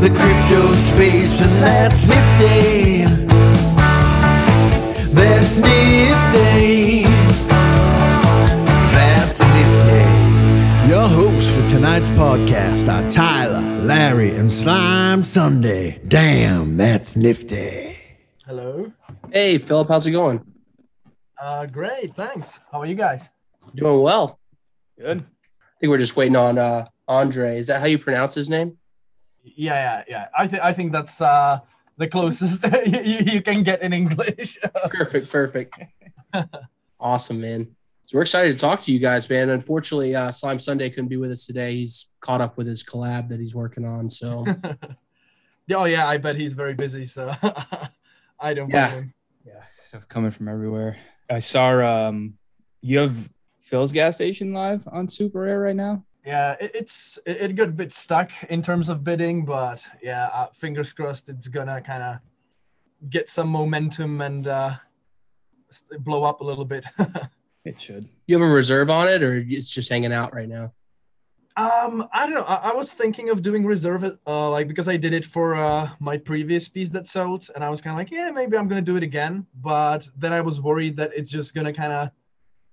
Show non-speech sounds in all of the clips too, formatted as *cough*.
the crypto space, and that's nifty. That's nifty. That's nifty. Your hosts for tonight's podcast are Tyler, Larry, and Slime Sunday. Damn, that's nifty. Hello. Hey, Philip, how's it going? Uh, great. Thanks. How are you guys? Doing well. Good. I think we're just waiting on uh, Andre. Is that how you pronounce his name? Yeah, yeah, yeah. I think I think that's uh the closest *laughs* you, you can get in English. *laughs* Perfect, perfect. awesome, man. So we're excited to talk to you guys, man. Unfortunately, uh, Slime Sunday couldn't be with us today. He's caught up with his collab that he's working on. So *laughs* oh yeah, I bet he's very busy. So I don't. Yeah. him. Yeah, stuff coming from everywhere. I saw um you have Phil's gas station live on Super Rare right now. Yeah, it, it's it, it got a bit stuck in terms of bidding, but yeah, uh, fingers crossed it's gonna kind of get some momentum and uh, blow up a little bit. *laughs* It should. you have a reserve on it, or it's just hanging out right now? Um, I don't know. I, I was thinking of doing reserve, uh, like because I did it for uh, my previous piece that sold, and I was kind of like, yeah, maybe I'm gonna do it again. But then I was worried that it's just gonna kind of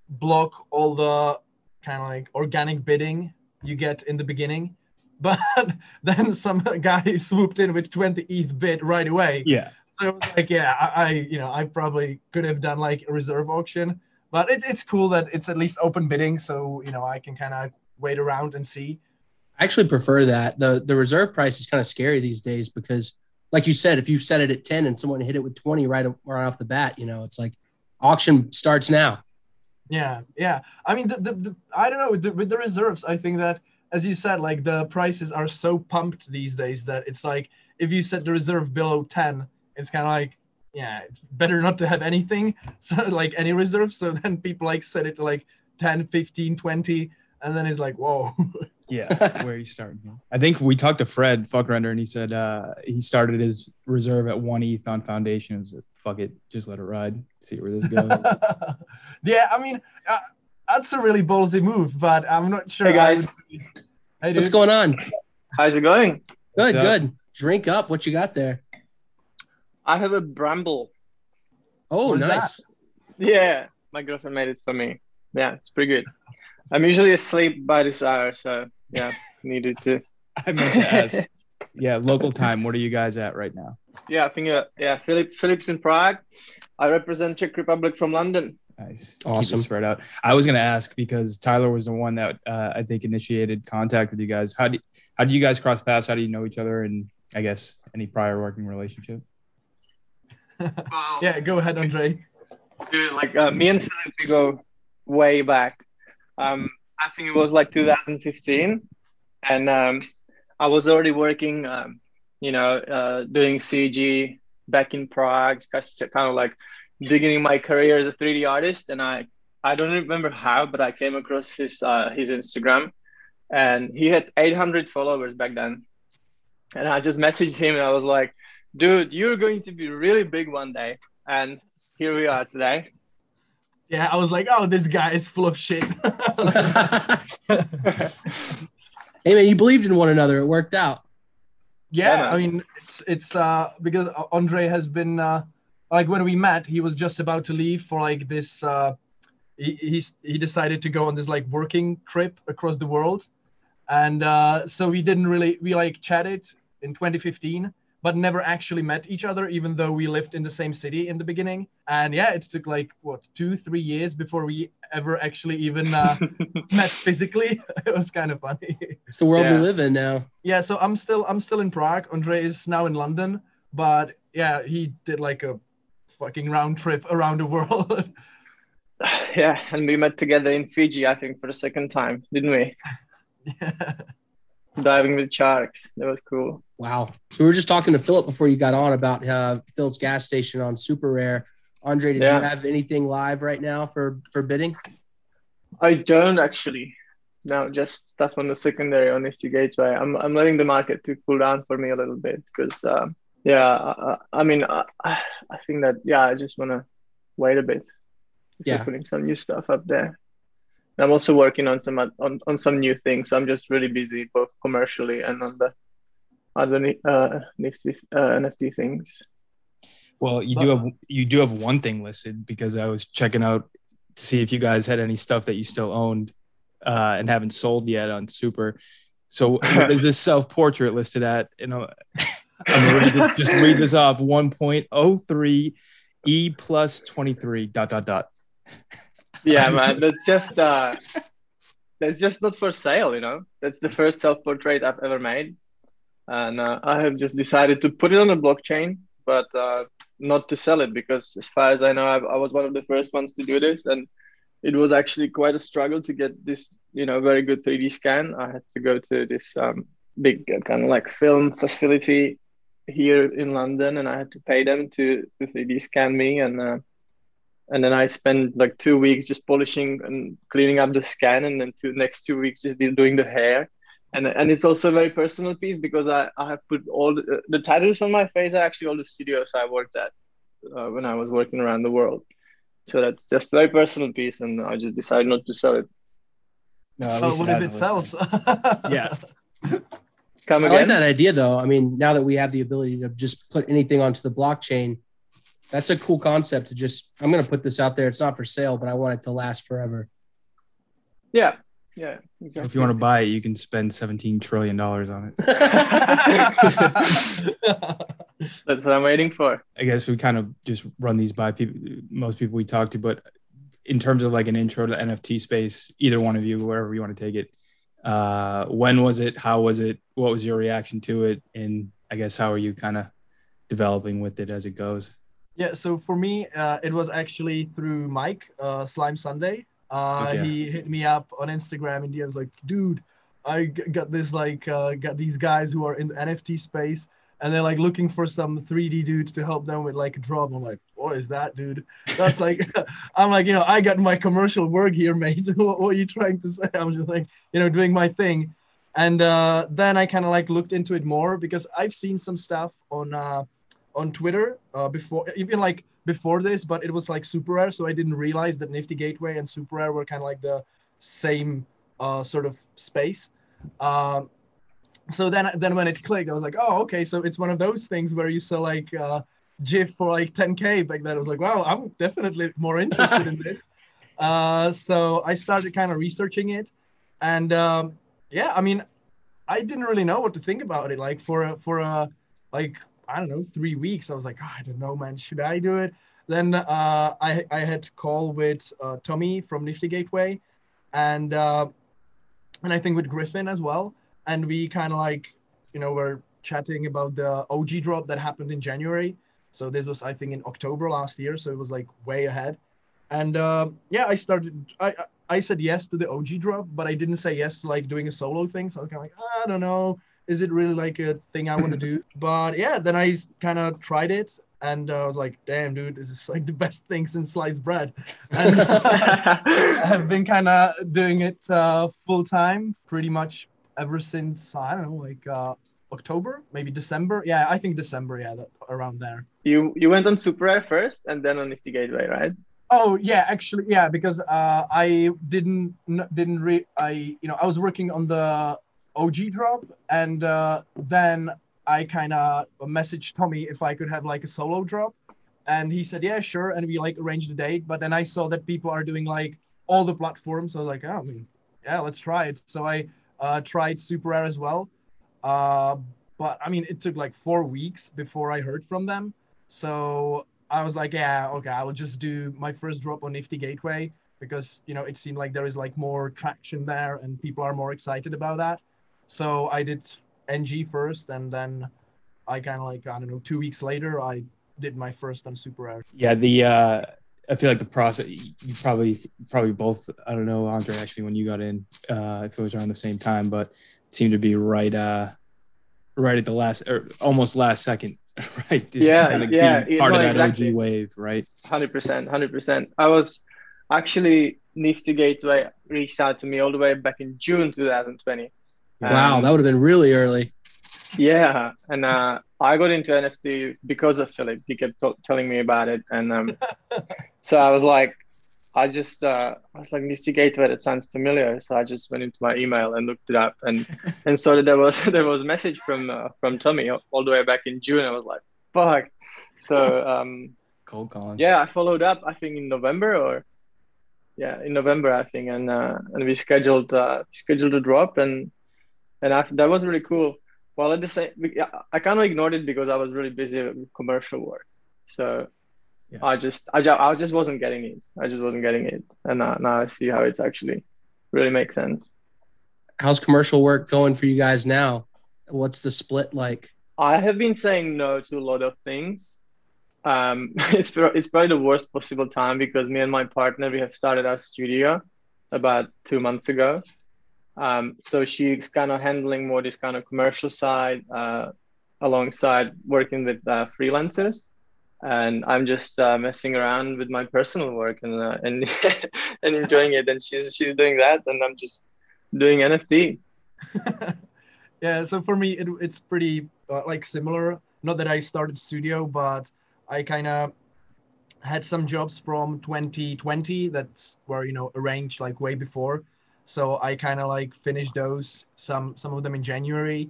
block all the kind of like organic bidding you get in the beginning. *laughs* But then some guy swooped in with 20 ETH bid right away. Yeah. So it was like, yeah, I, I, you know, I probably could have done like a reserve auction, but it, it's cool that it's at least open bidding, so you know I can kind of wait around and see. I actually prefer that. the The reserve price is kind of scary these days because, like you said, if you set it at ten and someone hit it with twenty right, right off the bat, you know, it's like auction starts now. Yeah, yeah. I mean, the, the, the I don't know with the, with the reserves. I think that, as you said, like the prices are so pumped these days that it's like if you set the reserve below ten, it's kind of like, yeah, it's better not to have anything. *laughs* So like any reserve. So then people like set it to like 10, 15, 20, and then it's like, whoa. *laughs* Yeah. Where are you starting? I think we talked to Fred Fvckrender and he said uh he started his reserve at one ETH on foundation and said, fuck it, just let it ride. See where this goes. *laughs* yeah, I mean, uh, that's a really ballsy move, but I'm not sure. Hey, guys. I would- Hey, What's going on? How's it going? Good, good. Drink up. What you got there? I have a bramble. Oh, What is nice. Yeah, my girlfriend made it for me. Yeah, it's pretty good. I'm usually asleep by this hour, so yeah, *laughs* needed to. I meant to ask. *laughs* Yeah, local time. What are you guys at right now? Yeah, I think uh, yeah, Philip Philip's in Prague. I represent Czech Republic from London. Nice. Awesome. Spread out. I was gonna ask because Tyler was the one that uh, I think initiated contact with you guys. How do how do you guys cross paths? How do you know each other? And I guess any prior working relationship? yeah, go ahead, Andre. Dude, like uh, me and Philip we go way back. Um, I think it was like 2015, and um, I was already working, um, you know, uh, doing CG back in Prague, just kind of like beginning my career as a 3D artist. And I, I don't remember how, but I came across his uh, his Instagram, and he had 800 followers back then. And I just messaged him, and I was like, "Dude, you're going to be really big one day." And here we are today. Yeah, I was like, oh, this guy is full of shit. *laughs* *laughs* *laughs* hey man, you believed in one another. It worked out. yeah, Yeah. I mean, it's, it's uh because Andre has been uh like when we met, he was just about to leave for like this. uh he he's, he decided to go on this like working trip across the world, and uh so we didn't really we like chatted in 2015 but never actually met each other even though we lived in the same city in the beginning and yeah it took like what two three years before we ever actually even uh, *laughs* met physically *laughs* it was kind of funny It's the world we live in now. yeah so i'm still i'm still in prague andre is now in london but yeah he did like a fucking round trip around the world *laughs* yeah, and we met together in Fiji, I think, for the second time, didn't we? yeah. Diving with sharks. That was cool. Wow. So we were just talking to Philip before you got on about uh, Phil's gas station on Super Rare. Andre, did Yeah. you have anything live right now for for bidding? I don't actually. No, just stuff on the secondary on Nifty Gateway. I'm I'm letting the market to cool down for me a little bit because um, Yeah, I, I mean, I, I think that yeah, I just want to wait a bit. Yeah. putting some new stuff up there. And I'm also working on some on, on some new things. I'm just really busy, both commercially and on the other uh, nifty uh, NFT things. Well, you do have you do have one thing listed because I was checking out to see if you guys had any stuff that you still owned uh, and haven't sold yet on Super. So *laughs* what is this self portrait listed at? You *laughs* know, I'm gonna read this, just read this off: 1.03 e plus 23 dot dot dot. Yeah, man, *laughs* that's just uh, that's just not for sale. You know, that's the first self portrait I've ever made, and uh, I have just decided to put it on a blockchain, but uh, not to sell it because, as far as I know, I, I was one of the first ones to do this, and it was actually quite a struggle to get this, you know, very good 3D scan. I had to go to this um, big uh, kind of like film facility here in London, and I had to pay them to to 3D scan me, and uh, and then I spent like two weeks just polishing and cleaning up the scan, and then two next two weeks just doing the hair. And, and it's also a very personal piece because I, I have put all the, the tattoos on my face are actually all the studios I worked at uh, when I was working around the world. So that's just a very personal piece, and I just decided not to sell it. No, at Oh, least what it if it sells? *laughs* Yeah. Come again? I like that idea though. I mean, now that we have the ability to just put anything onto the blockchain, that's a cool concept to just I'm gonna put this out there. It's not for sale, but I want it to last forever. Yeah, yeah, exactly. If you want to buy it, you can spend 17 trillion dollars on it. *laughs* That's what I'm waiting for. I guess we kind of just run these by people, most people we talk to, but in terms of like an intro to NFT space, either one of you, wherever you want to take it, uh, when was it? How was it? What was your reaction to it? And I guess how are you kind of developing with it as it goes? Yeah, so for me, uh, it was actually through Mike, uh, Slime Sunday. Uh. He hit me up on Instagram and he was like, dude, I got this, like, uh, got these guys who are in the NFT space and they're like looking for some 3D dudes to help them with like a drop. I'm like, what is that, dude? That's like, *laughs* I'm like, you know, I got my commercial work here, mate. *laughs* what, what are you trying to say? I'm just like, you know, doing my thing. And uh, then I kind of like looked into it more because I've seen some stuff on, uh, on Twitter uh, before, even like before this, but it was like super rare. So I didn't realize that Nifty Gateway and super rare were kind of like the same uh, sort of space. Um, so then, then when it clicked, I was like, oh, okay. So it's one of those things where you sell like uh, GIF for like 10K back then. I was like, wow, I'm definitely more interested in this. *laughs* Uh, so I started kind of researching it. And um, yeah, I mean, I didn't really know what to think about it. Like for a, for a, like I don't know, three weeks. I was like, "Oh, I don't know, man. Should I do it? Then uh, I I had call with uh, Tommy from Nifty Gateway, and uh, and I think with Griffin as well. And we kind of like, you know, were chatting about the OG drop that happened in January. So this was I think in October last year. So it was like way ahead. And uh, yeah, I started. I I- said yes to the OG drop, but I didn't say yes to like doing a solo thing. So I was kind of like, I don't know is it really like a thing I want to do? *laughs* But yeah, then I kind of tried it and uh, I was like, damn, dude, this is like the best thing since sliced bread. And *laughs* I have been kind of doing it uh, full time pretty much ever since, I don't know, like uh, October, maybe December. Yeah, I think December, yeah, that, around there. You you went on Super Rare first, and then on Nifty Gateway, right? Oh yeah, actually yeah, because uh, I didn't didn't re I you know I was working on the OG drop and uh, then I kind of messaged Tommy if I could have like a solo drop, and he said yeah sure, and we like arranged a date. But then I saw that people are doing like all the platforms, so I was like oh I mean yeah let's try it. So I uh, tried Super Rare as well, uh, but I mean it took like four weeks before I heard from them. So I was like, yeah, okay, I will just do my first drop on Nifty Gateway because you know it seemed like there is like more traction there and people are more excited about that. So I did NG first, and then I kind of like I don't know, two weeks later I did my first on Super Rare. Yeah, the uh, I feel like the process. You probably probably both. I don't know, Andre. Actually, when you got in, uh, if it was around the same time, but it seemed to be right, uh, right at the last or almost last second, *laughs* right? Just Yeah, trying to yeah, be yeah, part no, of that exactly. OG wave, right? Hundred percent, hundred percent. I was actually Nifty Gateway reached out to me all the way back in June 2020. Wow, Um, that would have been really early. yeah, and uh, I got into NFT because of Philip. He kept t- telling me about it, and um, *laughs* so I was like, I just uh, I was like Nifty Gateway. That sounds familiar, so I just went into my email and looked it up, and *laughs* and so there was *laughs* there was a message from uh, from Tommy all the way back in June. I was like, fuck. So um, Cold calling. yeah, I followed up. I think in November or yeah, in November I think, and uh, and we scheduled uh, scheduled a drop, and and I, that was really cool. Well, at the same, I kind of ignored it because I was really busy with commercial work. So Yeah. I just, I, I just wasn't getting it. I just wasn't getting it, and now, now I see how it's actually really makes sense. How's commercial work going for you guys now? What's the split like? I have been saying no to a lot of things. Um, *laughs* it's it's probably the worst possible time because me and my partner we have started our studio about two months ago. Um, so she's kind of handling more this kind of commercial side uh, alongside working with uh, freelancers, and I'm just uh, messing around with my personal work and uh, and *laughs* and enjoying it. And she's she's doing that, and I'm just doing NFT. *laughs* yeah so for me it, it's pretty uh, like similar not that i started studio but i kind of had some jobs from 2020 that's were you know arranged like way before so i kind of like finished those some some of them in january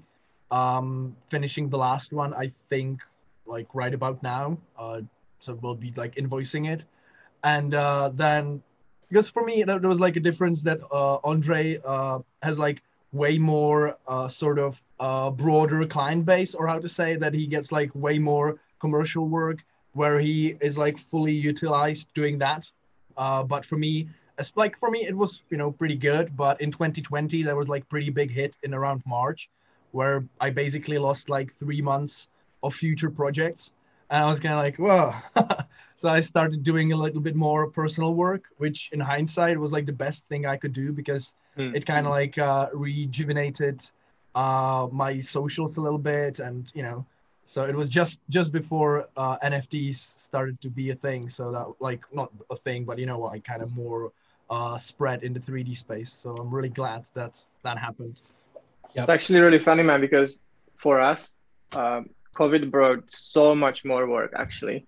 um finishing the last one i think like right about now uh so we'll be like invoicing it and uh then because for me there was like a difference that uh andre uh has like way more uh, sort of uh, broader client base, or how to say that he gets like way more commercial work where he is like fully utilized doing that. Uh, but for me, it's like for me, it was you know pretty good. But in 2020, there was like pretty big hit in around March, where I basically lost like three months of future projects, and I was kind of like, whoa. *laughs* so I started doing a little bit more personal work, which in hindsight was like the best thing I could do because Hmm. it kind of like uh, rejuvenated uh, my socials a little bit and you know so it was just just before uh, nfts started to be a thing so that like not a thing but you know like kind of more uh, spread in the 3d space so i'm really glad that that happened It's actually really funny, man, because for us, um, COVID brought so much more work actually.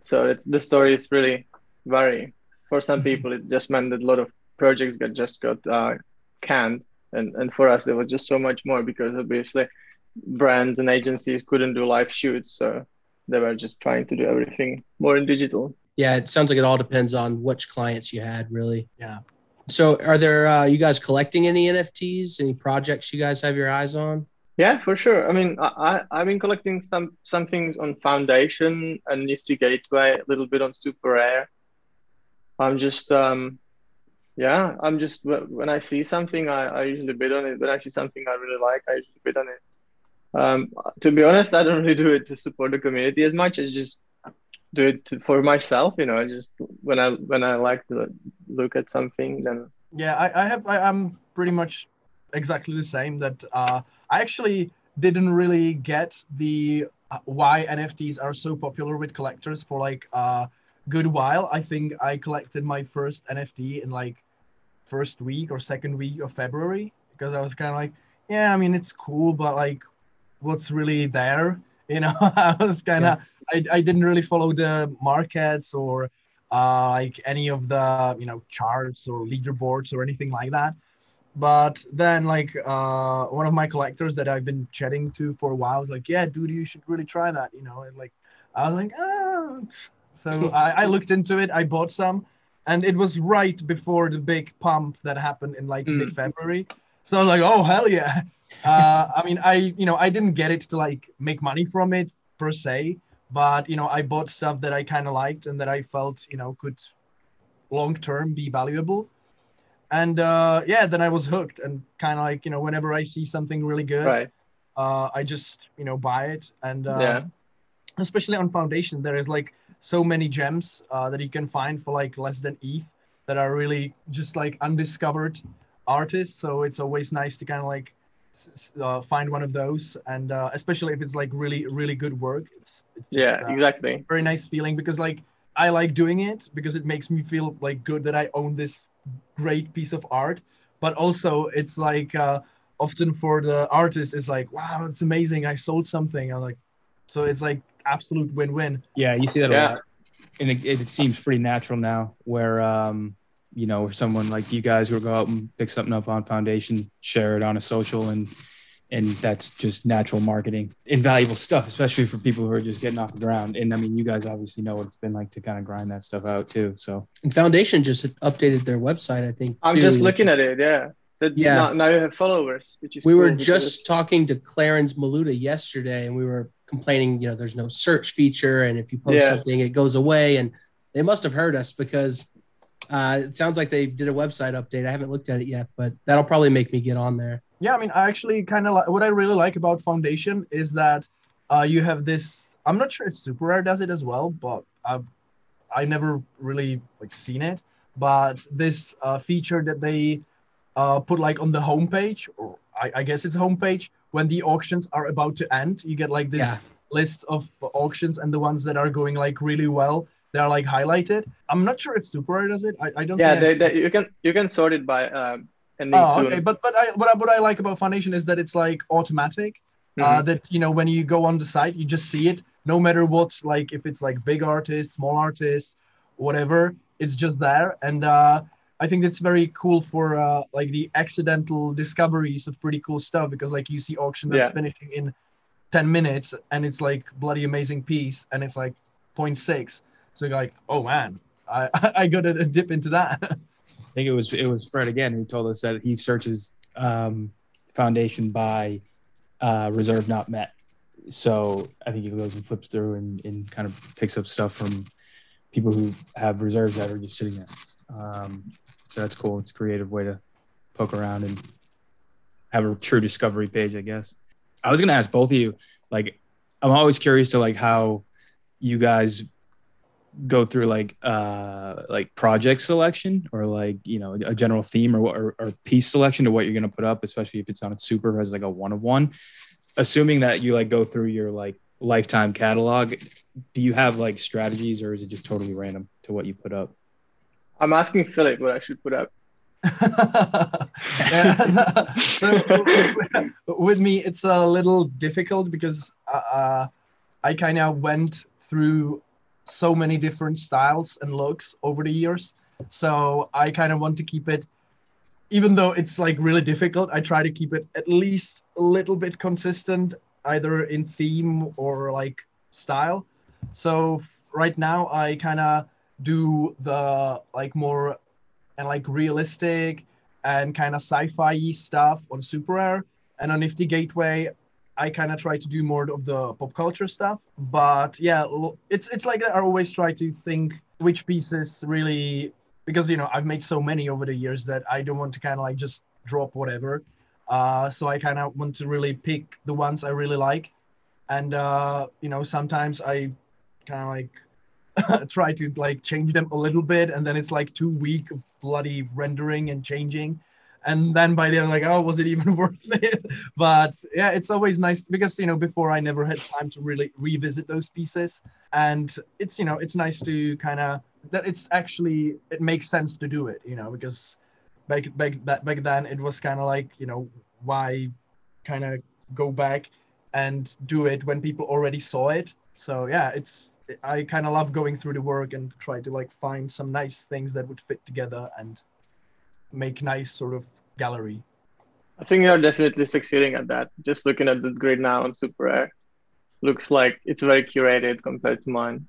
So it's, the story is really vary. For some people, it just meant that a lot of projects got just got uh, canned, and and for us, there was just so much more because obviously brands and agencies couldn't do live shoots, so they were just trying to do everything more in digital. Yeah, it sounds like it all depends on which clients you had, really. yeah So, are there uh, you guys collecting any NFTs? Any projects you guys have your eyes on? Yeah, for sure. I mean, I, I I've been collecting some some things on Foundation and Nifty Gateway, a little bit on Super Rare. I'm just um, yeah, I'm just wh- when I see something, I, I usually bid on it. When I see something I really like, I usually bid on it. Um, to be honest, I don't *laughs* really do it to support the community as much as just do it for myself. You know, I just when I when I like to look at something, then Yeah, I, I have. I, I'm pretty much exactly the same. That uh, I actually didn't really get the uh, why NFTs are so popular with collectors for like a good while. I think I collected my first NFT in like first week or second week of February because I was kind of like, yeah, I mean it's cool, but like, what's really there? *laughs* You know, *laughs* I was kind of. I, I didn't really follow the markets or uh, like any of the you know charts or leaderboards or anything like that. But then like uh, one of my collectors that I've been chatting to for a while was like, yeah, dude, you should really try that. You know, and like I was like, oh. So *laughs* I, I looked into it. I bought some, and it was right before the big pump that happened in like Mm. mid February. So I was like, oh hell yeah. Uh, I mean, I you know I didn't get it to like make money from it per se, but you know I bought stuff that I kind of liked and that I felt you know could long term be valuable. And uh, yeah, then I was hooked and kind of like you know whenever I see something really good, right, uh, I just you know buy it and uh, Yeah. especially on foundation there is like so many gems uh, that you can find for like less than ETH that are really just like undiscovered artists. So it's always nice to kind of like uh, find one of those and uh, especially if it's like really really good work. It's, it's just, yeah, uh, exactly. very nice feeling because like I like doing it because it makes me feel like good that I own this great piece of art. But also it's like uh, often for the artist it's like, wow, it's amazing. I sold something. I'm like, so it's like absolute win-win. Yeah, you see that Yeah. a lot, and it, it seems pretty natural now. Where um, you know, if someone like you guys will go out and pick something up on Foundation, share it on a social, and and that's just natural marketing, invaluable stuff, especially for people who are just getting off the ground. And I mean, you guys obviously know what it's been like to kind of grind that stuff out too. So And Foundation just updated their website, I think. I'm too. just looking at it. Yeah. That Yeah. Now, now you have followers, which is we were just because- talking to Clarence Maluda yesterday, and we were complaining, you know, there's no search feature, and if you post Yeah. something, it goes away. And they must have heard us because uh, it sounds like they did a website update. I haven't looked at it yet, but that'll probably make me get on there. Yeah, I mean, I actually kind of like what I really like about Foundation is that uh, you have this. I'm not sure if Super Rare does it as well, but I've I never really like seen it. But this uh, feature that they uh, put like on the homepage, or I, I guess it's homepage, when the auctions are about to end, you get like this Yeah. list of auctions and the ones that are going like really well. They're like highlighted. I'm not sure if Super Rare does it. I, I don't. Yeah, think they, they, you can you can sort it by um, ending Oh, soon. okay. But but I, what I what I like about Foundation is that it's like automatic. Mhm. Uh, that you know when you go on the site, you just see it, no matter what. Like if it's like big artist, small artist, whatever, it's just there. And uh, I think it's very cool for uh, like the accidental discoveries of pretty cool stuff because like you see auction that's Yeah. finishing in 10 minutes and it's like bloody amazing piece and it's like 0.6. Like, oh man, I *laughs* I gotta dip into that. I think it was it was Fred again who told us that he searches um, Foundation by uh, reserve not met. So I think he goes and flips through and, and kind of picks up stuff from people who have reserves that are just sitting there. Um, so that's cool. It's a creative way to poke around and have a true discovery page, I guess. I was gonna ask both of you, like, I'm always curious to like how you guys go through like uh like project selection or like you know a general theme or or, or piece selection to what you're going to put up especially if it's on a super as like a one of one assuming that you like go through your like lifetime catalog do you have like strategies or is it just totally random to what you put up I'm asking Philip what I should put up. *laughs* So with me, it's a little difficult because uh, I kind of went through so many different styles and looks over the years. So I kind of want to keep it, even though it's like really difficult, I try to keep it at least a little bit consistent, either in theme or like style. So right now, I kind of do the like more and like realistic and kind of sci-fi stuff on Super Rare. And on Nifty Gateway, I kind of try to do more of the pop culture stuff. But yeah, it's it's like I always try to think which pieces really because you know I've made so many over the years that I don't want to kind of like just drop whatever. Uh, so I kind of want to really pick the ones I really like, and uh, you know sometimes I kind of like *laughs* try to like change them a little bit and then it's like two week of bloody rendering and changing and then by the end like oh was it even *laughs* worth it? But yeah it's always nice because you know before i never had time to really revisit those pieces. And it's you know it's nice to kind of that it's actually it makes sense to do it you know because back back back, then it was kind of like you know why kind of go back and do it when people already saw it? So yeah it's I kind of love going through the work and try to like find some nice things that would fit together and make nice sort of gallery. I think you're definitely succeeding at that. Just looking at the grid now on Super Rare, looks like it's very curated compared to mine.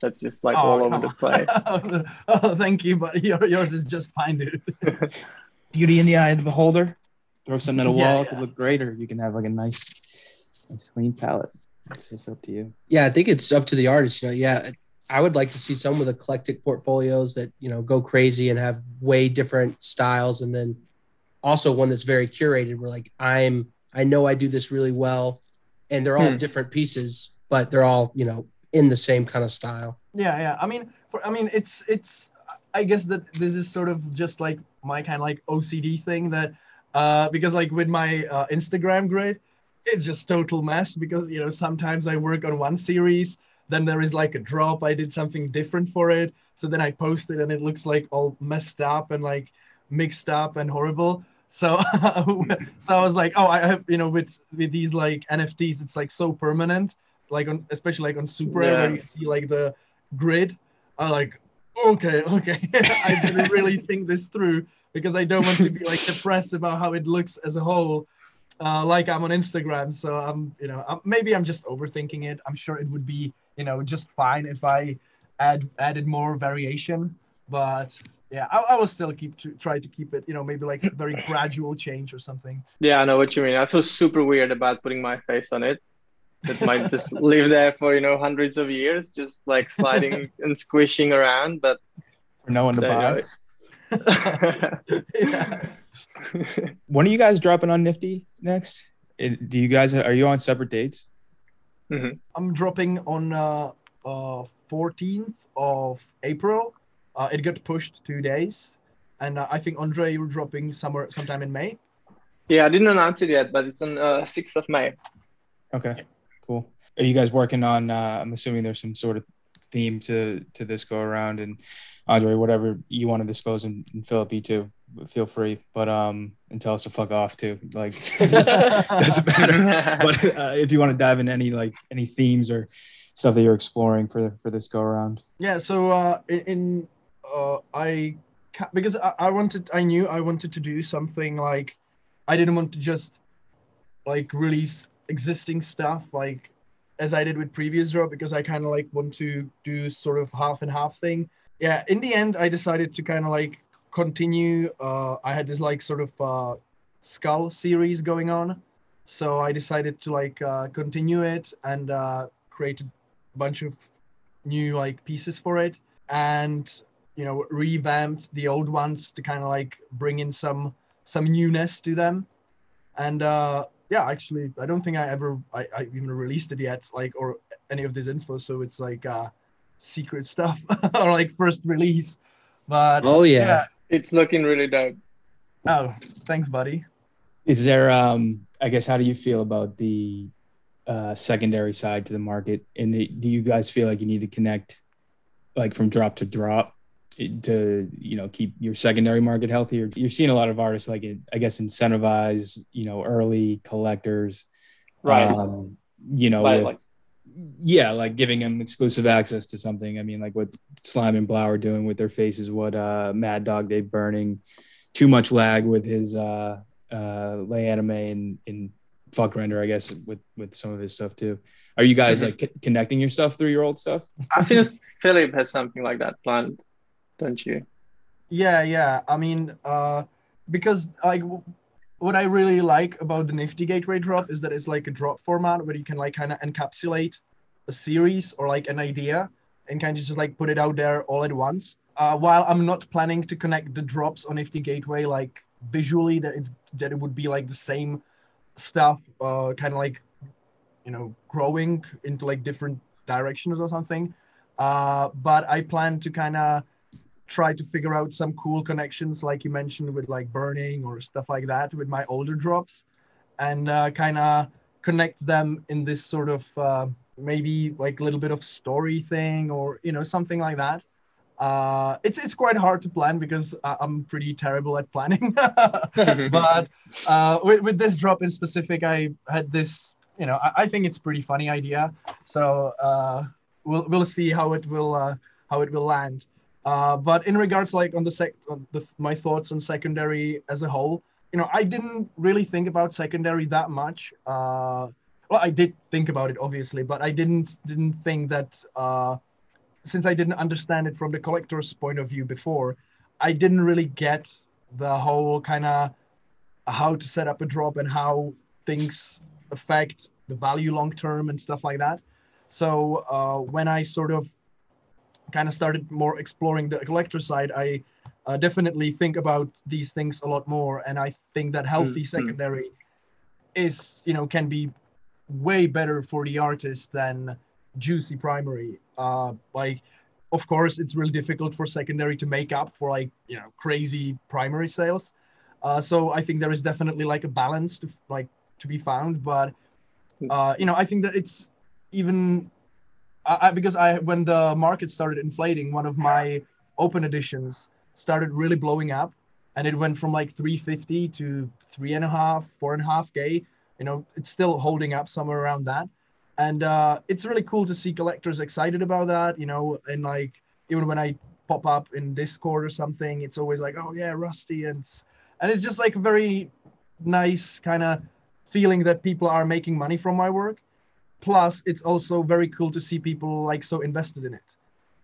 That's just like oh, all over come the place. *laughs* oh, thank you, but *laughs* your, yours is just fine, dude. *laughs* beauty in the eye of the beholder throw something at a Yeah, wall it yeah. could look great or you can have like a nice nice clean palette it's just up to you Yeah, I think it's up to the artist. You know, yeah, I would like to see some with eclectic portfolios that you know go crazy and have way different styles, and then also one that's very curated. Where like I'm, I know I do this really well, and they're all Hmm. different pieces, but they're all you know in the same kind of style. yeah, yeah. I mean, for I mean, it's it's. I guess that this is sort of just like my kind of like OCD thing that, uh, because like with my uh, Instagram grid, it's just total mess because you know sometimes I work on one series, then there is like a drop. I did something different for it, so then I post it and it looks like all messed up and like mixed up and horrible. So, *laughs* so I was like, oh, I have, you know, with with these like NFTs, it's like so permanent, like on especially like on Super Rare, where you see like the grid. I like, okay, okay, *laughs* I didn't really think this through because I don't want to be like depressed about how it looks as a whole, uh, like I'm on Instagram. So I'm, you know, I'm, maybe I'm just overthinking it. I'm sure it would be, you know, just fine if I add added more variation, but yeah, I, I will still keep to try to keep it, you know, maybe like a very gradual change or something. Yeah, I know what you mean. I feel super weird about putting my face on it. It might just *laughs* live there for you know hundreds of years, just like sliding *laughs* and squishing around. But For no one to you buy. know, *laughs* yeah. When are you guys dropping on Nifty next? Do you guys are you on separate dates? I'm dropping on uh, uh 14th of April. Uh, it got pushed two days, and uh, I think Andre, you're dropping somewhere sometime in May. yeah, I didn't announce it yet, but it's on uh, sixth of May. Okay, cool. Are you guys working on? Uh, I'm assuming there's some sort of theme to to this go around, and Andre, whatever you want to disclose, and, and Philip, you too, feel free. But um, and tell us to fuck off too. Like *laughs* *laughs* doesn't matter. *laughs* But uh, if you want to dive in any like any themes or stuff that you're exploring for for this go around. Yeah. So uh, in, in uh, I ca- because I, I wanted, I knew I wanted to do something like I didn't want to just like release existing stuff like as I did with previous drop because I kind of like want to do sort of half and half thing. Yeah. In the end, I decided to kind of like continue. Uh, I had this like sort of uh, skull series going on, so I decided to like uh, continue it and uh, create a bunch of new like pieces for it and you know revamped the old ones to kind of like bring in some some newness to them and uh yeah actually i don't think i ever i, I even released it yet like or any of this info so it's like uh secret stuff *laughs* or like first release but Oh yeah. It's looking really dope. oh thanks buddy Is there um I guess how do you feel about the uh secondary side to the market and the, do you guys feel like you need to connect like from drop to drop to you know keep your secondary market healthy or you're seeing a lot of artists like it, I guess incentivize you know early collectors Right. um, you know By, with- like- yeah like giving them exclusive access to something I mean like what Slime and 3LAU are doing with their faces what uh Mad Dog Dave Burning too much lag with his uh uh lay anime and in Fvckrender i guess with with some of his stuff too are you guys Mhm. like c- connecting your stuff through your old stuff I feel Philip has something like that planned, don't you? Yeah, yeah. I mean, uh, because like w- what I really like about the Nifty Gateway drop is that it's like a drop format where you can like kind of encapsulate a series or like an idea and kind of just like put it out there all at once. Uh, while I'm not planning to connect the drops on Nifty Gateway like visually, that it's that it would be like the same stuff, uh, kind of like you know growing into like different directions or something. Uh, but I plan to kind of try to figure out some cool connections like you mentioned with like burning or stuff like that with my older drops and uh, kind of connect them in this sort of uh, maybe like a little bit of story thing or you know something like that. Uh, it's it's quite hard to plan because I- I'm pretty terrible at planning. *laughs* *laughs* But uh, with, with this drop in specific I had this you know I, I think it's pretty funny idea. So uh, we'll we'll see how it will uh, how it will land uh, but in regards like on the sec on the, my thoughts on secondary as a whole you know i didn't really think about secondary that much. Uh, well i did think about it obviously but i didn't didn't think that uh, since i didn't understand it from the collector's point of view before i didn't really get the whole kind of how to set up a drop and how things affect the value long term and stuff like that. So uh, when i sort of kind of started more exploring the collector side, I uh, definitely think about these things a lot more, and I think that healthy Mhm. secondary is, you know, can be way better for the artist than juicy primary. Uh, like, of course, it's really difficult for secondary to make up for like, you know, crazy primary sales. Uh, so I think there is definitely like a balance to like to be found, but uh, you know, I think that it's even I, because I when the market started inflating, one of my open editions started really blowing up, and it went from like 350 to three and a half, four and a half K. You know, it's still holding up somewhere around that, and uh, it's really cool to see collectors excited about that. You know, and like even when I pop up in Discord or something, it's always like, oh yeah, Rusty, and and it's just like very nice kind of feeling that people are making money from my work. Plus, it's also very cool to see people like so invested in it.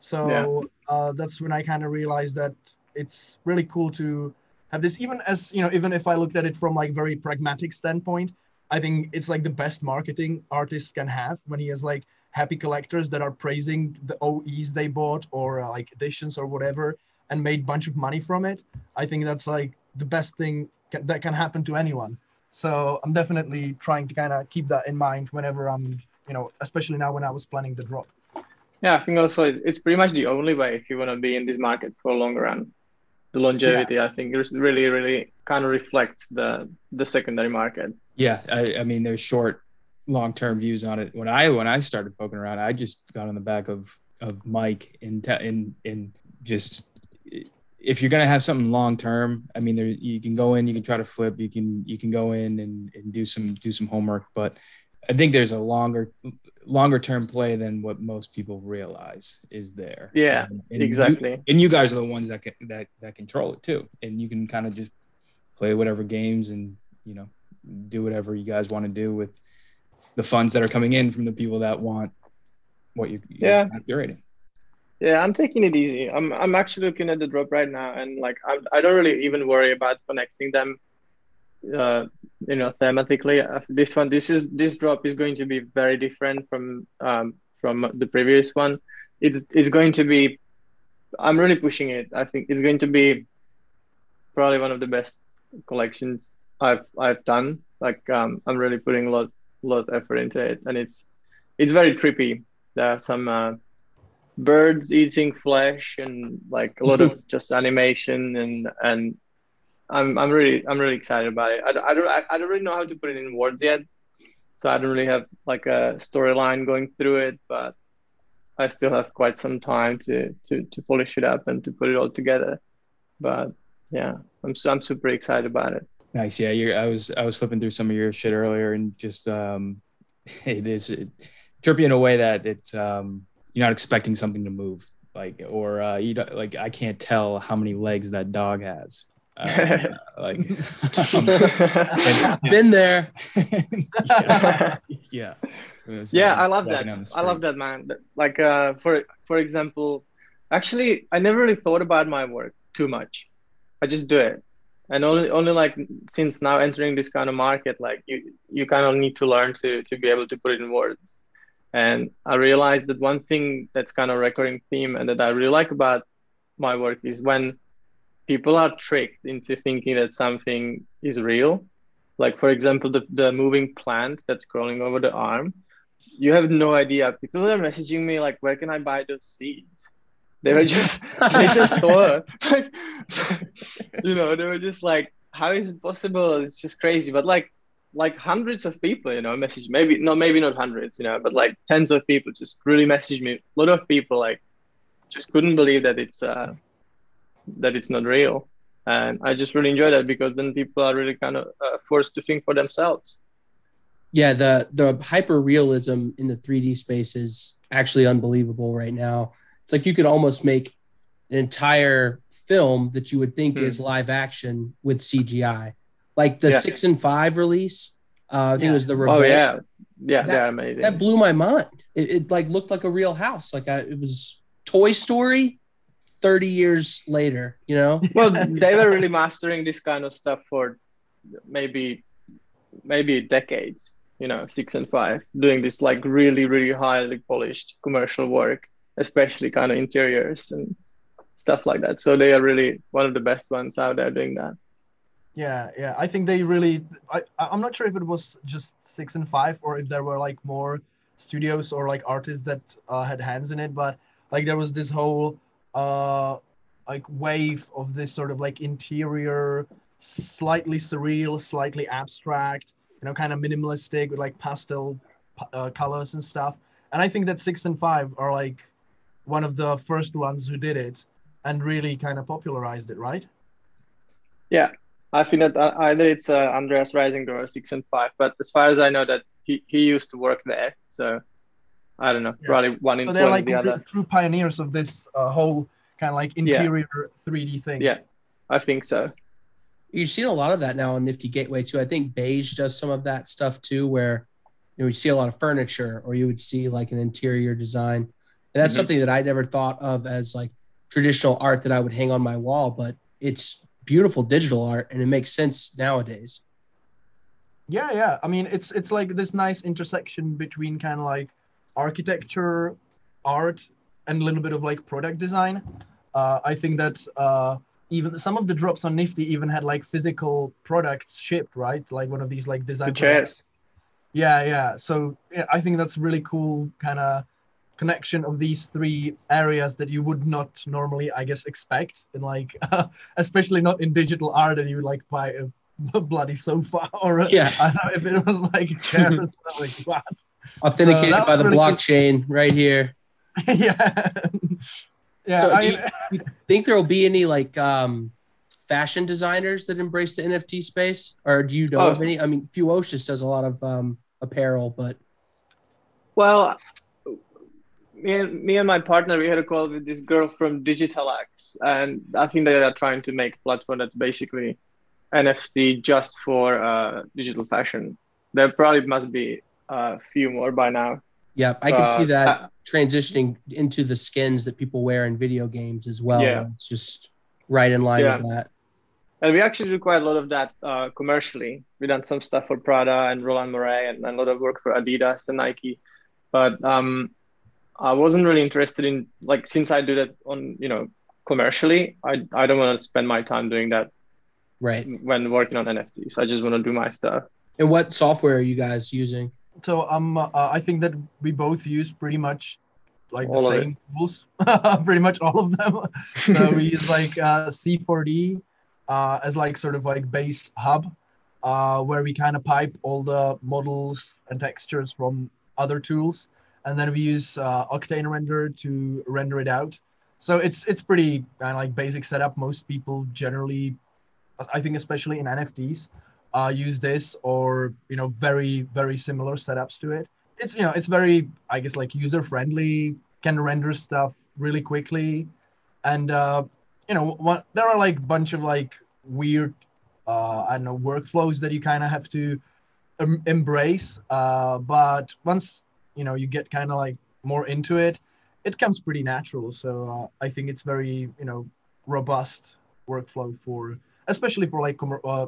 So yeah. uh, that's when I kind of realized that it's really cool to have this. Even as you know, even if I looked at it from like very pragmatic standpoint, I think it's like the best marketing artists can have when he has like happy collectors that are praising the OEs they bought or uh, like editions or whatever and made bunch of money from it. I think that's like the best thing ca- that can happen to anyone. So I'm definitely trying to kind of keep that in mind whenever I'm, you know, especially now when I was planning the drop. Yeah, I think also it's pretty much the only way if you want to be in this market for a longer run. The longevity, yeah. I think, is really, really kind of reflects the the secondary market. Yeah, I, I mean, there's short, long term views on it. When I when I started poking around, I just got on the back of of Mike in in in just if you're gonna have something long term, I mean, there you can go in, you can try to flip, you can you can go in and, and do some do some homework, but I think there's a longer longer term play than what most people realize is there. Yeah, and, and exactly. You, and you guys are the ones that can that that control it too, and you can kind of just play whatever games and you know do whatever you guys want to do with the funds that are coming in from the people that want what you yeah you're curating. Yeah, I'm taking it easy. I'm I'm actually looking at the drop right now, and like I I don't really even worry about connecting them, uh, you know, thematically. This one, this is this drop is going to be very different from um from the previous one. It's it's going to be. I'm really pushing it. I think it's going to be probably one of the best collections I've I've done. Like um, I'm really putting a lot lot of effort into it, and it's it's very trippy. There are some. Uh, birds eating flesh and like a lot of *laughs* just animation and and I'm I'm really I'm really excited about it. I, I don't I, don't really know how to put it in words yet, so I don't really have like a storyline going through it, but I still have quite some time to to to polish it up and to put it all together. But yeah, I'm I'm super excited about it. Nice, yeah. You're, I was I was flipping through some of your shit earlier and just um, *laughs* it is it, trippy in a way that it's um you're not expecting something to move like or uh, you don't like I can't tell how many legs that dog has. Uh, like *laughs* and, been there. *laughs* yeah. yeah. yeah, I love that. I love that, man. Like, uh, for for example, actually, I never really thought about my work too much. I just do it, and only only like since now entering this kind of market, like you you kind of need to learn to to be able to put it in words. And I realized that one thing that's kind of recurring theme and that I really like about my work is when people are tricked into thinking that something is real. Like for example, the, the moving plant that's crawling over the arm. You have no idea. People are messaging me like, where can I buy those seeds? They were just *laughs* they just thought *laughs* you know, they were just like, how is it possible? It's just crazy. But like like hundreds of people, you know, message maybe no, maybe not hundreds, you know, but like tens of people just really messaged me. A lot of people like just couldn't believe that it's uh, that it's not real, and I just really enjoy that because then people are really kind of uh, forced to think for themselves. Yeah, the the hyper realism in the 3D space is actually unbelievable right now. It's like you could almost make an entire film that you would think hmm. is live action with CGI like the yeah. six and five release. Uh, I think yeah. it was the oh, Revolt. Oh yeah, yeah, that, they're amazing. That blew my mind. It, it like looked like a real house. Like I, it was Toy Story. 30 years later, you know? *laughs* well, they were really mastering this kind of stuff for maybe maybe decades, you know, six and five, doing this like really, really highly polished commercial work, especially kind of interiors and stuff like that. So they are really one of the best ones out there doing that. Yeah, yeah. I think they really. I I'm not sure if it was just six and five or if there were like more studios or like artists that uh, had hands in it, but like there was this whole uh like wave of this sort of like interior, slightly surreal, slightly abstract, you know, kind of minimalistic with like pastel uh, colors and stuff. And I think that six and five are like one of the first ones who did it and really kind of popularized it, right? Yeah, I think that uh, either it's uh, Andrés Reisinger or six and five, but as far as I know, that he, he used to work there, so I don't know, Yeah. probably one So they're like the other. true pioneers of this uh, whole kind of like interior 3D thing. Yeah, I think so. You've seen a lot of that now on Nifty Gateway too. I think Beige does some of that stuff too, where you know see a lot of furniture, or you would see like an interior design. And that's Mhm. something that I never thought of as like traditional art that I would hang on my wall, but it's beautiful digital art, and it makes sense nowadays. yeah yeah i mean it's it's like this nice intersection between kind of like architecture art and a little bit of like product design. Uh, i think that uh, even some of the drops on nifty even had like physical products shipped right? Like one of these like design The chairs. yeah yeah. So yeah, i think that's really cool kind of connection of these three areas that you would not normally i guess expect in like *laughs* especially not in digital art that you would like buy *laughs* bloody sofa *laughs* or a, Yeah. I don't know if it was like a chair *laughs* or something like what Authenticated that by the really cool. blockchain right here. yeah yeah So I, do you, you think there will be any like um, fashion designers that embrace the NFT space, or do you know Oh. of any? I mean, Fewocious does a lot of um, apparel, but Well, me and me and my partner, we had a call with this girl from Digitalax, and I think they are trying to make a platform that's basically NFT just for uh, digital fashion. There probably must be a few more by now. yeah, I can see Uh, that uh, transitioning into the skins that people wear in video games as well. Yeah. It's just right in line with that. And we actually do quite a lot of that uh, commercially. We've done some stuff for Prada and Roland Mouret and, and a lot of work for Adidas and Nike. But um, I wasn't really interested in like since I do that on you know commercially, I I don't want to spend my time doing that Right. when working on NFTs. I just want to do my stuff. And what software are you guys using? so um uh, i think that we both use pretty much like All the of it. same tools *laughs* pretty much all of them *laughs* so we use like uh, c4d uh, as like sort of like base hub uh, where we kind of pipe all the models and textures from other tools and then we use uh, octane render to render it out so it's it's pretty kind of like basic setup most people generally i think especially in nfts uh, use this or you know very very similar setups to it. It's you know it's very i guess like user friendly can render stuff really quickly. And uh, you know what there are like bunch of like weird uh, i don't know workflows that you kind of have to em- embrace. Uh, but once you know you get kind of like more into it it comes pretty natural. So uh, i think it's very you know robust workflow for especially for like uh,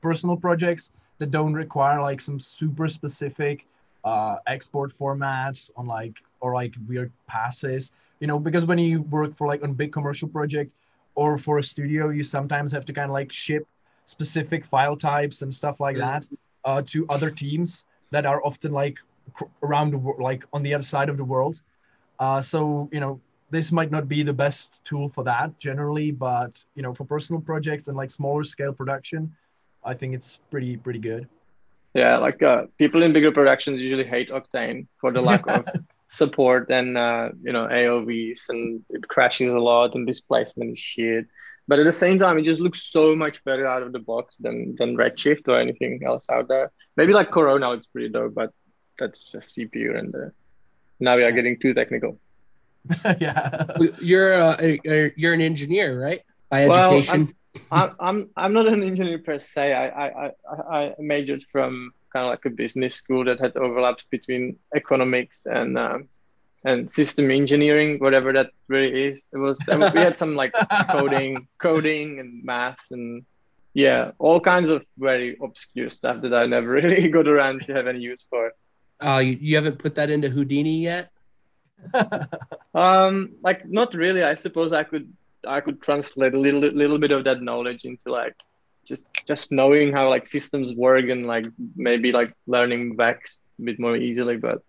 personal projects that don't require like some super specific uh, export formats on like or like weird passes you know because when you work for like on big commercial project or for a studio you sometimes have to kind of like ship specific file types and stuff like that uh, to other teams that are often like cr- around the world like on the other side of the world. Uh, so you know this might not be the best tool for that generally but you know for personal projects and like smaller scale production i think it's pretty pretty good Yeah, like uh, people in bigger productions usually hate Octane for the lack of *laughs* support and uh, you know AOVs and it crashes a lot and displacement is shit. But at the same time, it just looks so much better out of the box than than Redshift or anything else out there. Maybe like Corona looks pretty dope, but that's just CPU and uh, now we are getting too technical. *laughs* yeah You're uh, a- you're an engineer, right? By Well, education. I'm I'm I'm not an engineer per se. I I I, I majored from kind of like a business school that had overlaps between economics and um, and system engineering, whatever that really is. It was we had some like coding, *laughs* coding and math and yeah, all kinds of very obscure stuff that I never *laughs* really got around to have any use for. Uh, you, you haven't put that into Houdini yet. Um, like not really. I suppose I could I could translate a little little bit of that knowledge into like just just knowing how like systems work and like maybe like learning Vex a bit more easily. But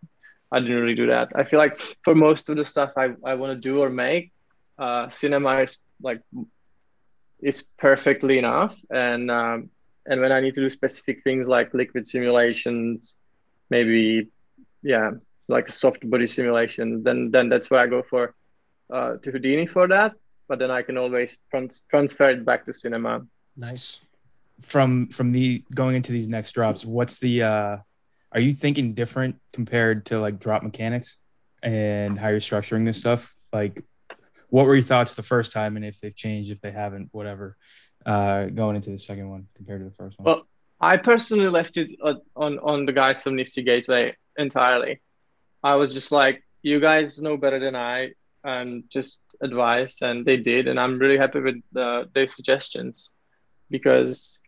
I didn't really do that. I feel like for most of the stuff I, I want to do or make, uh, cinema is like is perfectly enough. And um, and when I need to do specific things like liquid simulations, maybe yeah, like soft body simulations, then then that's where I go for uh, to Houdini for that. But then I can always trans- transfer it back to cinema Nice. From from the going into these next drops, what's the uh are you thinking different compared to like drop mechanics and how you're structuring this stuff? Like what were your thoughts the first time and if they've changed, if they haven't, whatever, uh going into the second one compared to the first one? Well, I personally left it on on the guys from Nifty Gateway entirely. I was just like, you guys know better than I, and just advice, and they did, and I'm really happy with the, their suggestions because,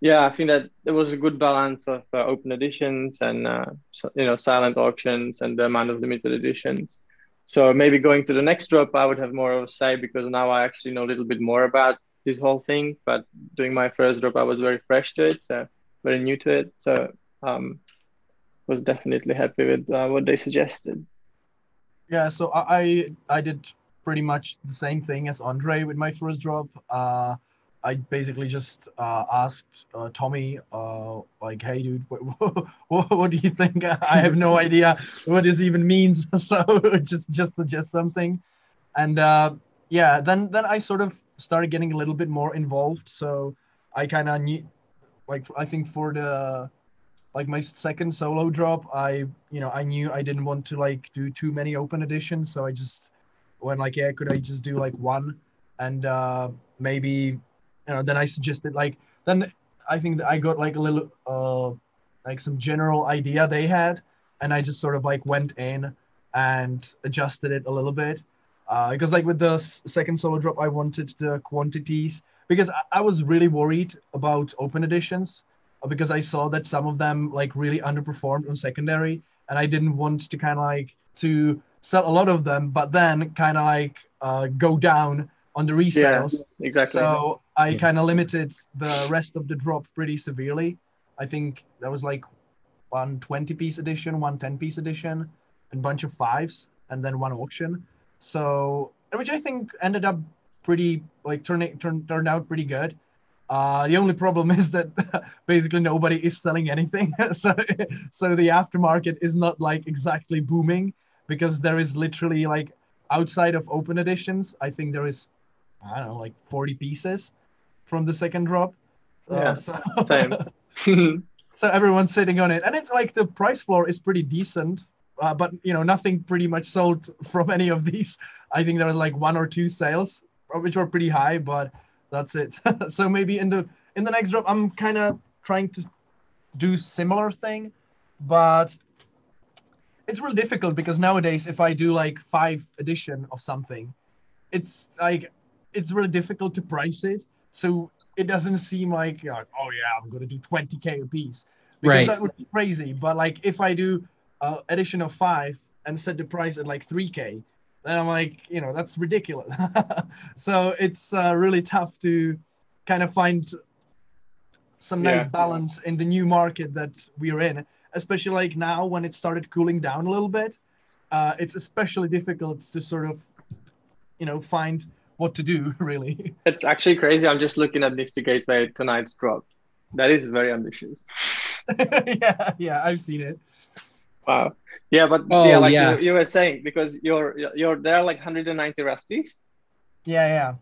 yeah, I think that there was a good balance of uh, open editions and uh, you know silent auctions and the amount of limited editions. So maybe going to the next drop, I would have more of a say because now I actually know a little bit more about this whole thing. But doing my first drop, I was very fresh to it, so very new to it. So um, was definitely happy with uh, what they suggested. Yeah, so I I did pretty much the same thing as Andre with my first drop. Uh, I basically just uh, asked uh, Tommy, uh, like, "Hey, dude, what, *laughs* what, what, do you think?" *laughs* I have no idea what this even means, *laughs* so just just suggest something. And uh, yeah, then then I sort of started getting a little bit more involved. So I kind of knew, like, I think for the like my second solo drop, I you know I knew I didn't want to like do too many open editions, so I just went like, yeah, could I just do like one, and uh, maybe you know then I suggested like then I think I got like a little uh like some general idea they had, and I just sort of like went in and adjusted it a little bit. Uh, because like with the second solo drop, I wanted the quantities because I, I was really worried about open editions because I saw that some of them like really underperformed on secondary, and I didn't want to kind of like to sell a lot of them, but then kind of like uh, go down on the resales. Yeah, exactly. So I kind of limited the rest of the drop pretty severely. I think that was like one 20 piece edition, one 10 piece edition, and bunch of fives, and then one auction. So which I think ended up pretty like turning turned turned out pretty good. Uh, the only problem *laughs* is that basically nobody is selling anything. *laughs* so, so the aftermarket is not like exactly booming because there is literally like outside of open editions, I think there is, I don't know, like 40 pieces from the second drop. Uh, yeah, uh, so, same. *laughs* so everyone's sitting on it, and it's like the price floor is pretty decent, uh, but you know nothing pretty much sold from any of these. I think there was like one or two sales, which were pretty high, but that's it. *laughs* so maybe in the in the next drop, I'm kind of trying to do similar thing, but it's real difficult because nowadays if I do like five edition of something, it's like it's really difficult to price it. So it doesn't seem like, like oh yeah, I'm gonna do 20k a piece because right. that would be crazy. But like if I do uh, edition of five and set the price at like 3k, and I'm like, you know, that's ridiculous. *laughs* so it's uh, really tough to kind of find some nice yeah. balance in the new market that we're in, especially like now when it started cooling down a little bit. Uh, it's especially difficult to sort of, you know, find what to do *laughs* really. It's actually crazy. I'm just looking at Nifty Gateway tonight's drop. That is very ambitious. *laughs* yeah, yeah, I've seen it. Wow. Yeah, but oh, yeah, like yeah. You, you, were saying, because you're you're there like 190 rusties. Yeah, yeah.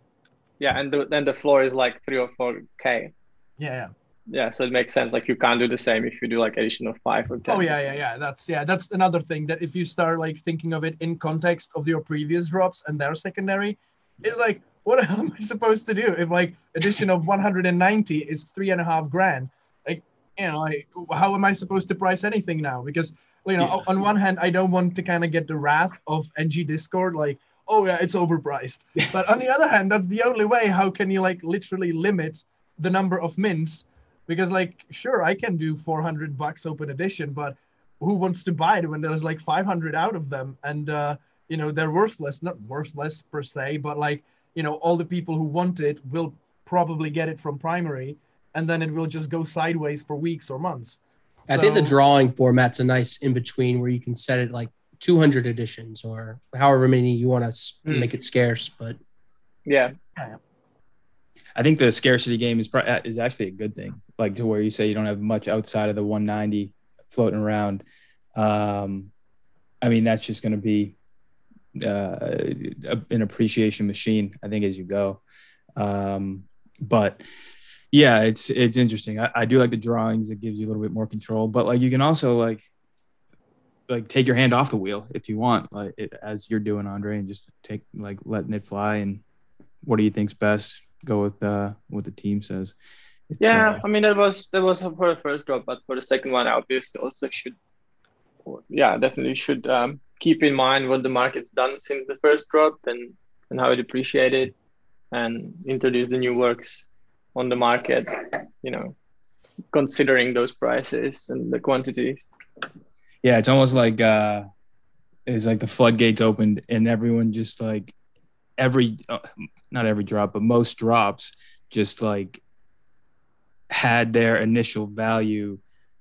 Yeah, and the, then the floor is like three or four k. Yeah, yeah. Yeah, so it makes sense. Like you can't do the same if you do like addition of five or oh, ten. Oh yeah, yeah, yeah. That's yeah, that's another thing that if you start like thinking of it in context of your previous drops and their secondary, it's like what *laughs* am I supposed to do if like addition of 190 is three and a half grand? Like you know, like how am I supposed to price anything now? Because you know, yeah. on one hand, I don't want to kind of get the wrath of NG Discord, like, oh yeah, it's overpriced. *laughs* but on the other hand, that's the only way. How can you like literally limit the number of mints? Because like, sure, I can do 400 bucks open edition, but who wants to buy it when there's like 500 out of them, and uh, you know they're worthless, not worthless per se, but like you know all the people who want it will probably get it from primary, and then it will just go sideways for weeks or months. I so, think the drawing format's a nice in between where you can set it like 200 editions or however many you want to mm. make it scarce. But yeah. I think the scarcity game is is actually a good thing. Like to where you say you don't have much outside of the 190 floating around. Um, I mean, that's just going to be uh, an appreciation machine. I think as you go, um, but yeah, it's it's interesting. I, I do like the drawings. It gives you a little bit more control, but like you can also like like take your hand off the wheel if you want, like it, as you're doing, Andre, and just take like letting it fly. And what do you think's best? Go with uh, what the team says. It's, yeah, uh, I mean that was that was for the first drop, but for the second one, I obviously also should, yeah, definitely should um, keep in mind what the market's done since the first drop and and how it appreciated, and introduce the new works on the market. You know, considering those prices and the quantities. yeah, it's almost like uh, it's like the floodgates opened and everyone just like every uh, not every drop, but most drops just like had their initial value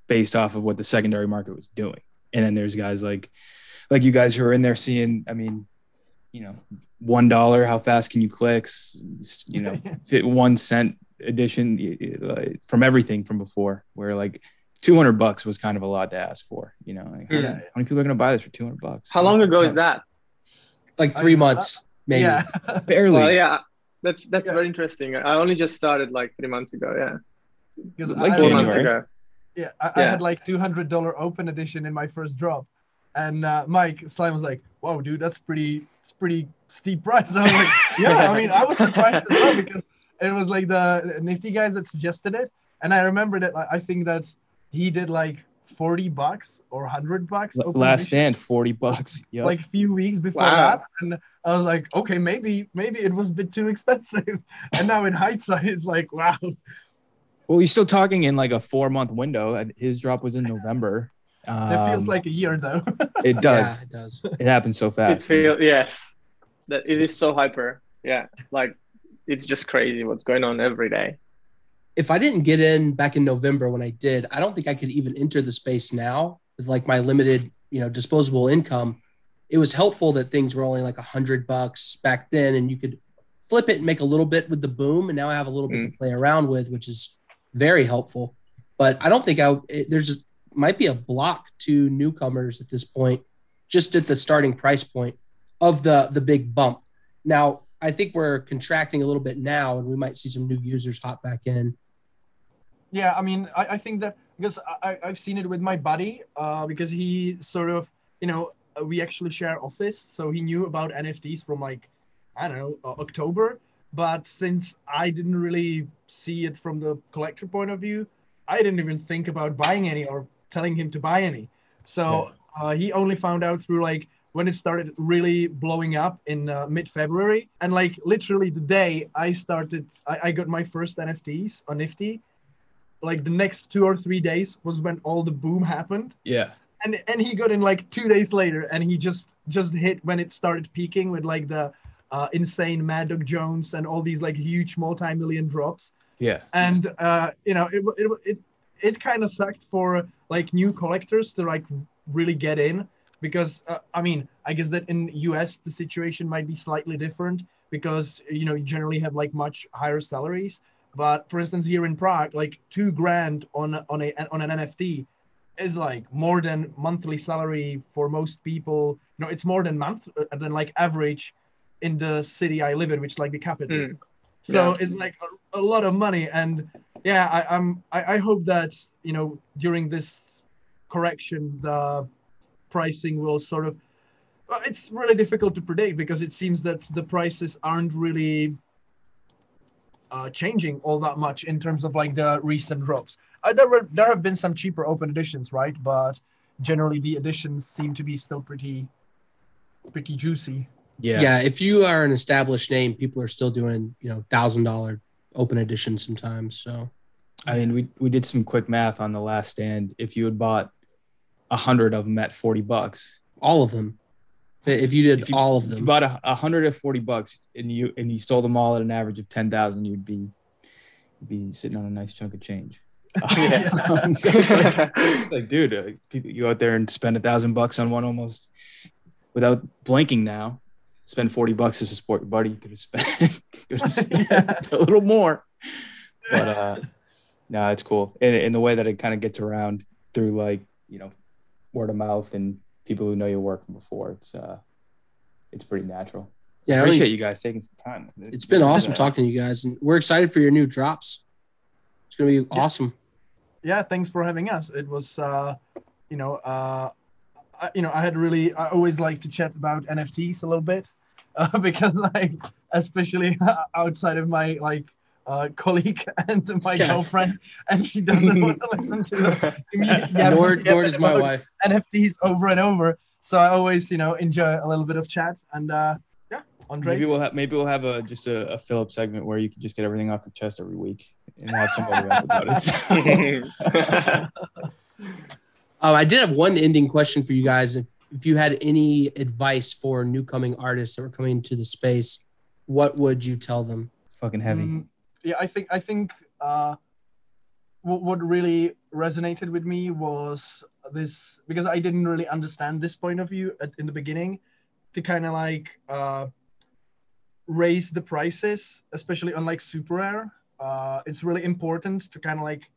based off of what the secondary market was doing. And then there's guys like like you guys who are in there seeing, I mean, you know, one dollar, how fast can you click? You know, fit *laughs* one cent edition y- y- like, from everything from before, where like 200 bucks was kind of a lot to ask for. You know, like, how, many, how many people are going to buy this for 200 bucks? How long ago is that? Like three months, maybe. Yeah. *laughs* Barely. Well, yeah, that's that's Yeah. very interesting. I only just started like three months ago. Yeah, Because Like I, four months ago. Yeah, I, I had like two hundred dollar open edition in my first drop, and uh, Mike Slime was like, "Whoa, dude, that's pretty, it's pretty steep price." *laughs* I was like, "Yeah, I mean, I was surprised as well because it was like the Nifty guys that suggested it, and I remember that like, I think that he did like forty bucks or hundred bucks. L- Last edition, stand, 40 bucks. *laughs* Yep. Like a few weeks before Wow. that, and I was like, okay, maybe, maybe it was a bit too expensive. *laughs* And now in hindsight, it's like, wow, well, you're still talking in like a four month window. and His drop was in November. it feels Um, like a year though. it *laughs* does. Yeah, it does. It happens so fast. It fast. feels yes, that it is so hyper. Yeah, like it's just crazy what's going on every day. if I didn't get in back in November when I did, I don't think I could even enter the space now with like my limited, you know, disposable income. It was helpful that things were only like a hundred bucks back then, and you could flip it and make a little bit with the boom. And now I have a little bit to mm. play around with, which is very helpful. But I don't think I it, there's a, might be a block to newcomers at this point, just at the starting price point of the the big bump. Now I think we're contracting a little bit now, and we might see some new users hop back in. Yeah, I mean, I, I think that because I, I've seen it with my buddy, uh, because he sort of, you know, uh, we actually share office, so he knew about NFTs from like, I don't know, uh, October. But since I didn't really see it from the collector point of view, I didn't even think about buying any or telling him to buy any. So uh, he only found out through like when it started really blowing up in uh, mid-February, and like literally the day I started, I, I got my first NFTs on Nifty like the next two or three days was when all the boom happened Yeah. and and he got in like two days later and he just just hit when it started peaking with like the uh, insane mad dog jones and all these like huge multi-million drops Yeah. and uh you know it it it, it kind of sucked for like new collectors to like really get in because uh, i mean i guess that in us the situation might be slightly different because you know you generally have like much higher salaries but for instance here in prague like two grand on on a on an nft is like more than monthly salary for most people you know it's more than month uh, than like average in the city i live in which is like the capital Mm. so Yeah. it's like a, a lot of money and yeah I, i'm I, I hope that you know during this correction the pricing will sort of it's really difficult to predict because it seems that the prices aren't really uh, changing all that much in terms of like the recent drops. Uh, there were there have been some cheaper open editions, right? But generally the editions seem to be still pretty pretty juicy. Yeah. Yeah. if you are an established name, people are still doing, you know, thousand dollar open editions sometimes. So I mean, we we did some quick math on the last stand. If you had bought a hundred of them at 40 bucks, all of them. If you did if you, all of if you them, bought a, a hundred at 40 bucks and you and you stole them all at an average of 10,000, you'd be you'd be sitting on a nice chunk of change. *laughs* Yeah. *laughs* So like, like, dude, uh, people you go out there and spend a thousand bucks on one almost without blinking now. Spend 40 bucks to support your buddy. You could have spent, *laughs* could have spent Yeah. a little more. But uh no, it's cool. And, and the way that it kind of gets around through like, you know, word of mouth and people who know your work from before, it's uh it's pretty natural. yeah, I Appreciate mean, you guys taking some time. it's been awesome talking to you guys, and we're excited for your new drops. It's gonna be awesome. yeah thanks for having us it was uh you know uh I, you know i had really i always like to chat about nfts a little bit uh, *laughs* because like especially *laughs* outside of my like uh, colleague *laughs* and my Yeah. girlfriend and she doesn't want to listen to the *laughs* yeah, nor nor does my wife. nfts over and over so i always you know enjoy a little bit of chat and uh yeah andre Maybe we'll have maybe we'll have a just a, a Philip segment where you can just get everything off your chest every week and have somebody rap about it. Oh, *laughs* I did have one ending question for you guys. If if you had any advice for new coming artists that were coming to the space, what would you tell them? Fucking heavy. Mm, yeah, I think I think uh, what what really resonated with me was this because I didn't really understand this point of view at, in the beginning, to kind of like uh, raise the prices, especially on like Super Rare. Uh, it's really important to kind of like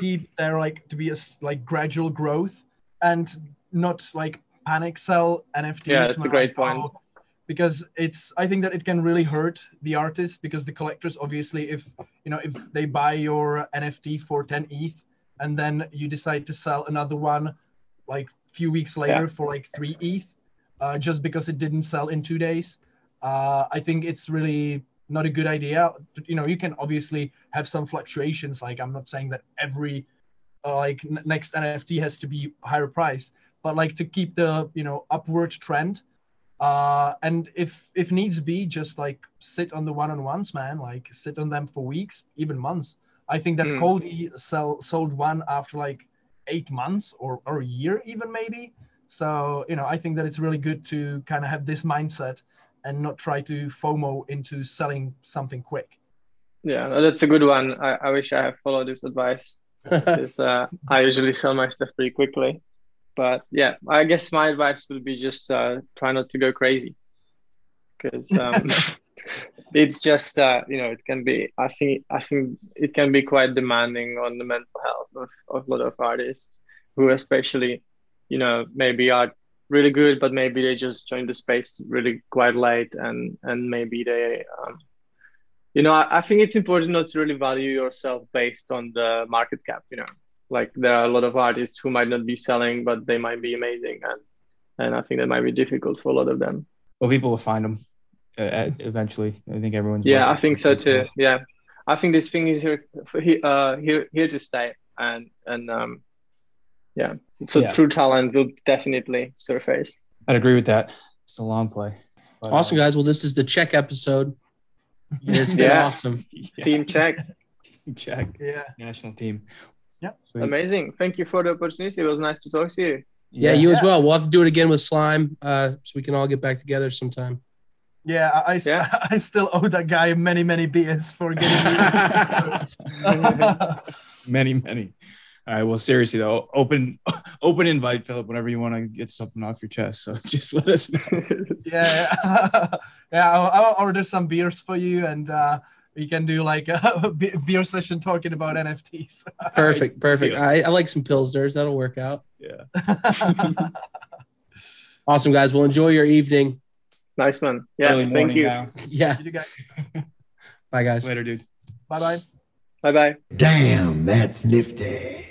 keep there like to be a like gradual growth and not like panic sell NFTs. Yeah, that's a great like, point. oh, because it's I think that it can really hurt the artist because the collectors obviously if you know if they buy your NFT for 10 ETH and then you decide to sell another one like few weeks later Yeah. for like 3 ETH uh, just because it didn't sell in 2 days uh, I think it's really not a good idea you know you can obviously have some fluctuations like I'm not saying that every uh, like n- next NFT has to be higher price but like to keep the you know upward trend uh and if if needs be just like sit on the one-on-ones man like sit on them for weeks even months i think that Mm. Cody sell sold one after like eight months or or a year even maybe so you know i think that it's really good to kind of have this mindset and not try to fomo into selling something quick yeah, no, that's a good one. I, I wish I have followed this advice *laughs* because uh, I usually sell my stuff pretty quickly. But yeah, I guess my advice would be just uh, try not to go crazy because um, *laughs* *laughs* it's just uh, you know it can be. I think I think it can be quite demanding on the mental health of, of a lot of artists who especially you know maybe are really good but maybe they just joined the space really quite late and and maybe they um, you know I, I think it's important not to really value yourself based on the market cap you know like there are a lot of artists who might not be selling but they might be amazing and and i think that might be difficult for a lot of them Well, people will find them uh, eventually. I think everyone's. yeah i think so towards that. too yeah i think this thing is here for uh here here to stay and and um yeah so Yeah. true talent will definitely surface I'd agree with that. It's a long play. But, awesome, uh, guys. Well, this is the Czech episode. It's been Yeah. awesome. yeah, team Czech *laughs* Czech yeah national team. Yeah. Sweet. amazing thank you for the opportunity it was nice to talk to you Yeah, you as well. We'll have to do it again with slime, uh, so we can all get back together sometime. yeah i I, Yeah. *laughs* I still owe that guy many many beers for getting me *laughs* *laughs* many, many. All right. Well, seriously though, open, open invite, Philip. Whenever you want to get something off your chest, so just let us know. yeah yeah I'll, I'll order some beers for you and uh we can do like *laughs* a beer session talking about nfts *laughs* Perfect, perfect. I, I like some pilsners. That'll work out. Yeah. *laughs* Awesome, guys. Well, enjoy your evening. nice one yeah Early thank you now. Yeah. you guys Bye, guys. Later, dude. bye bye bye bye Damn, that's nifty.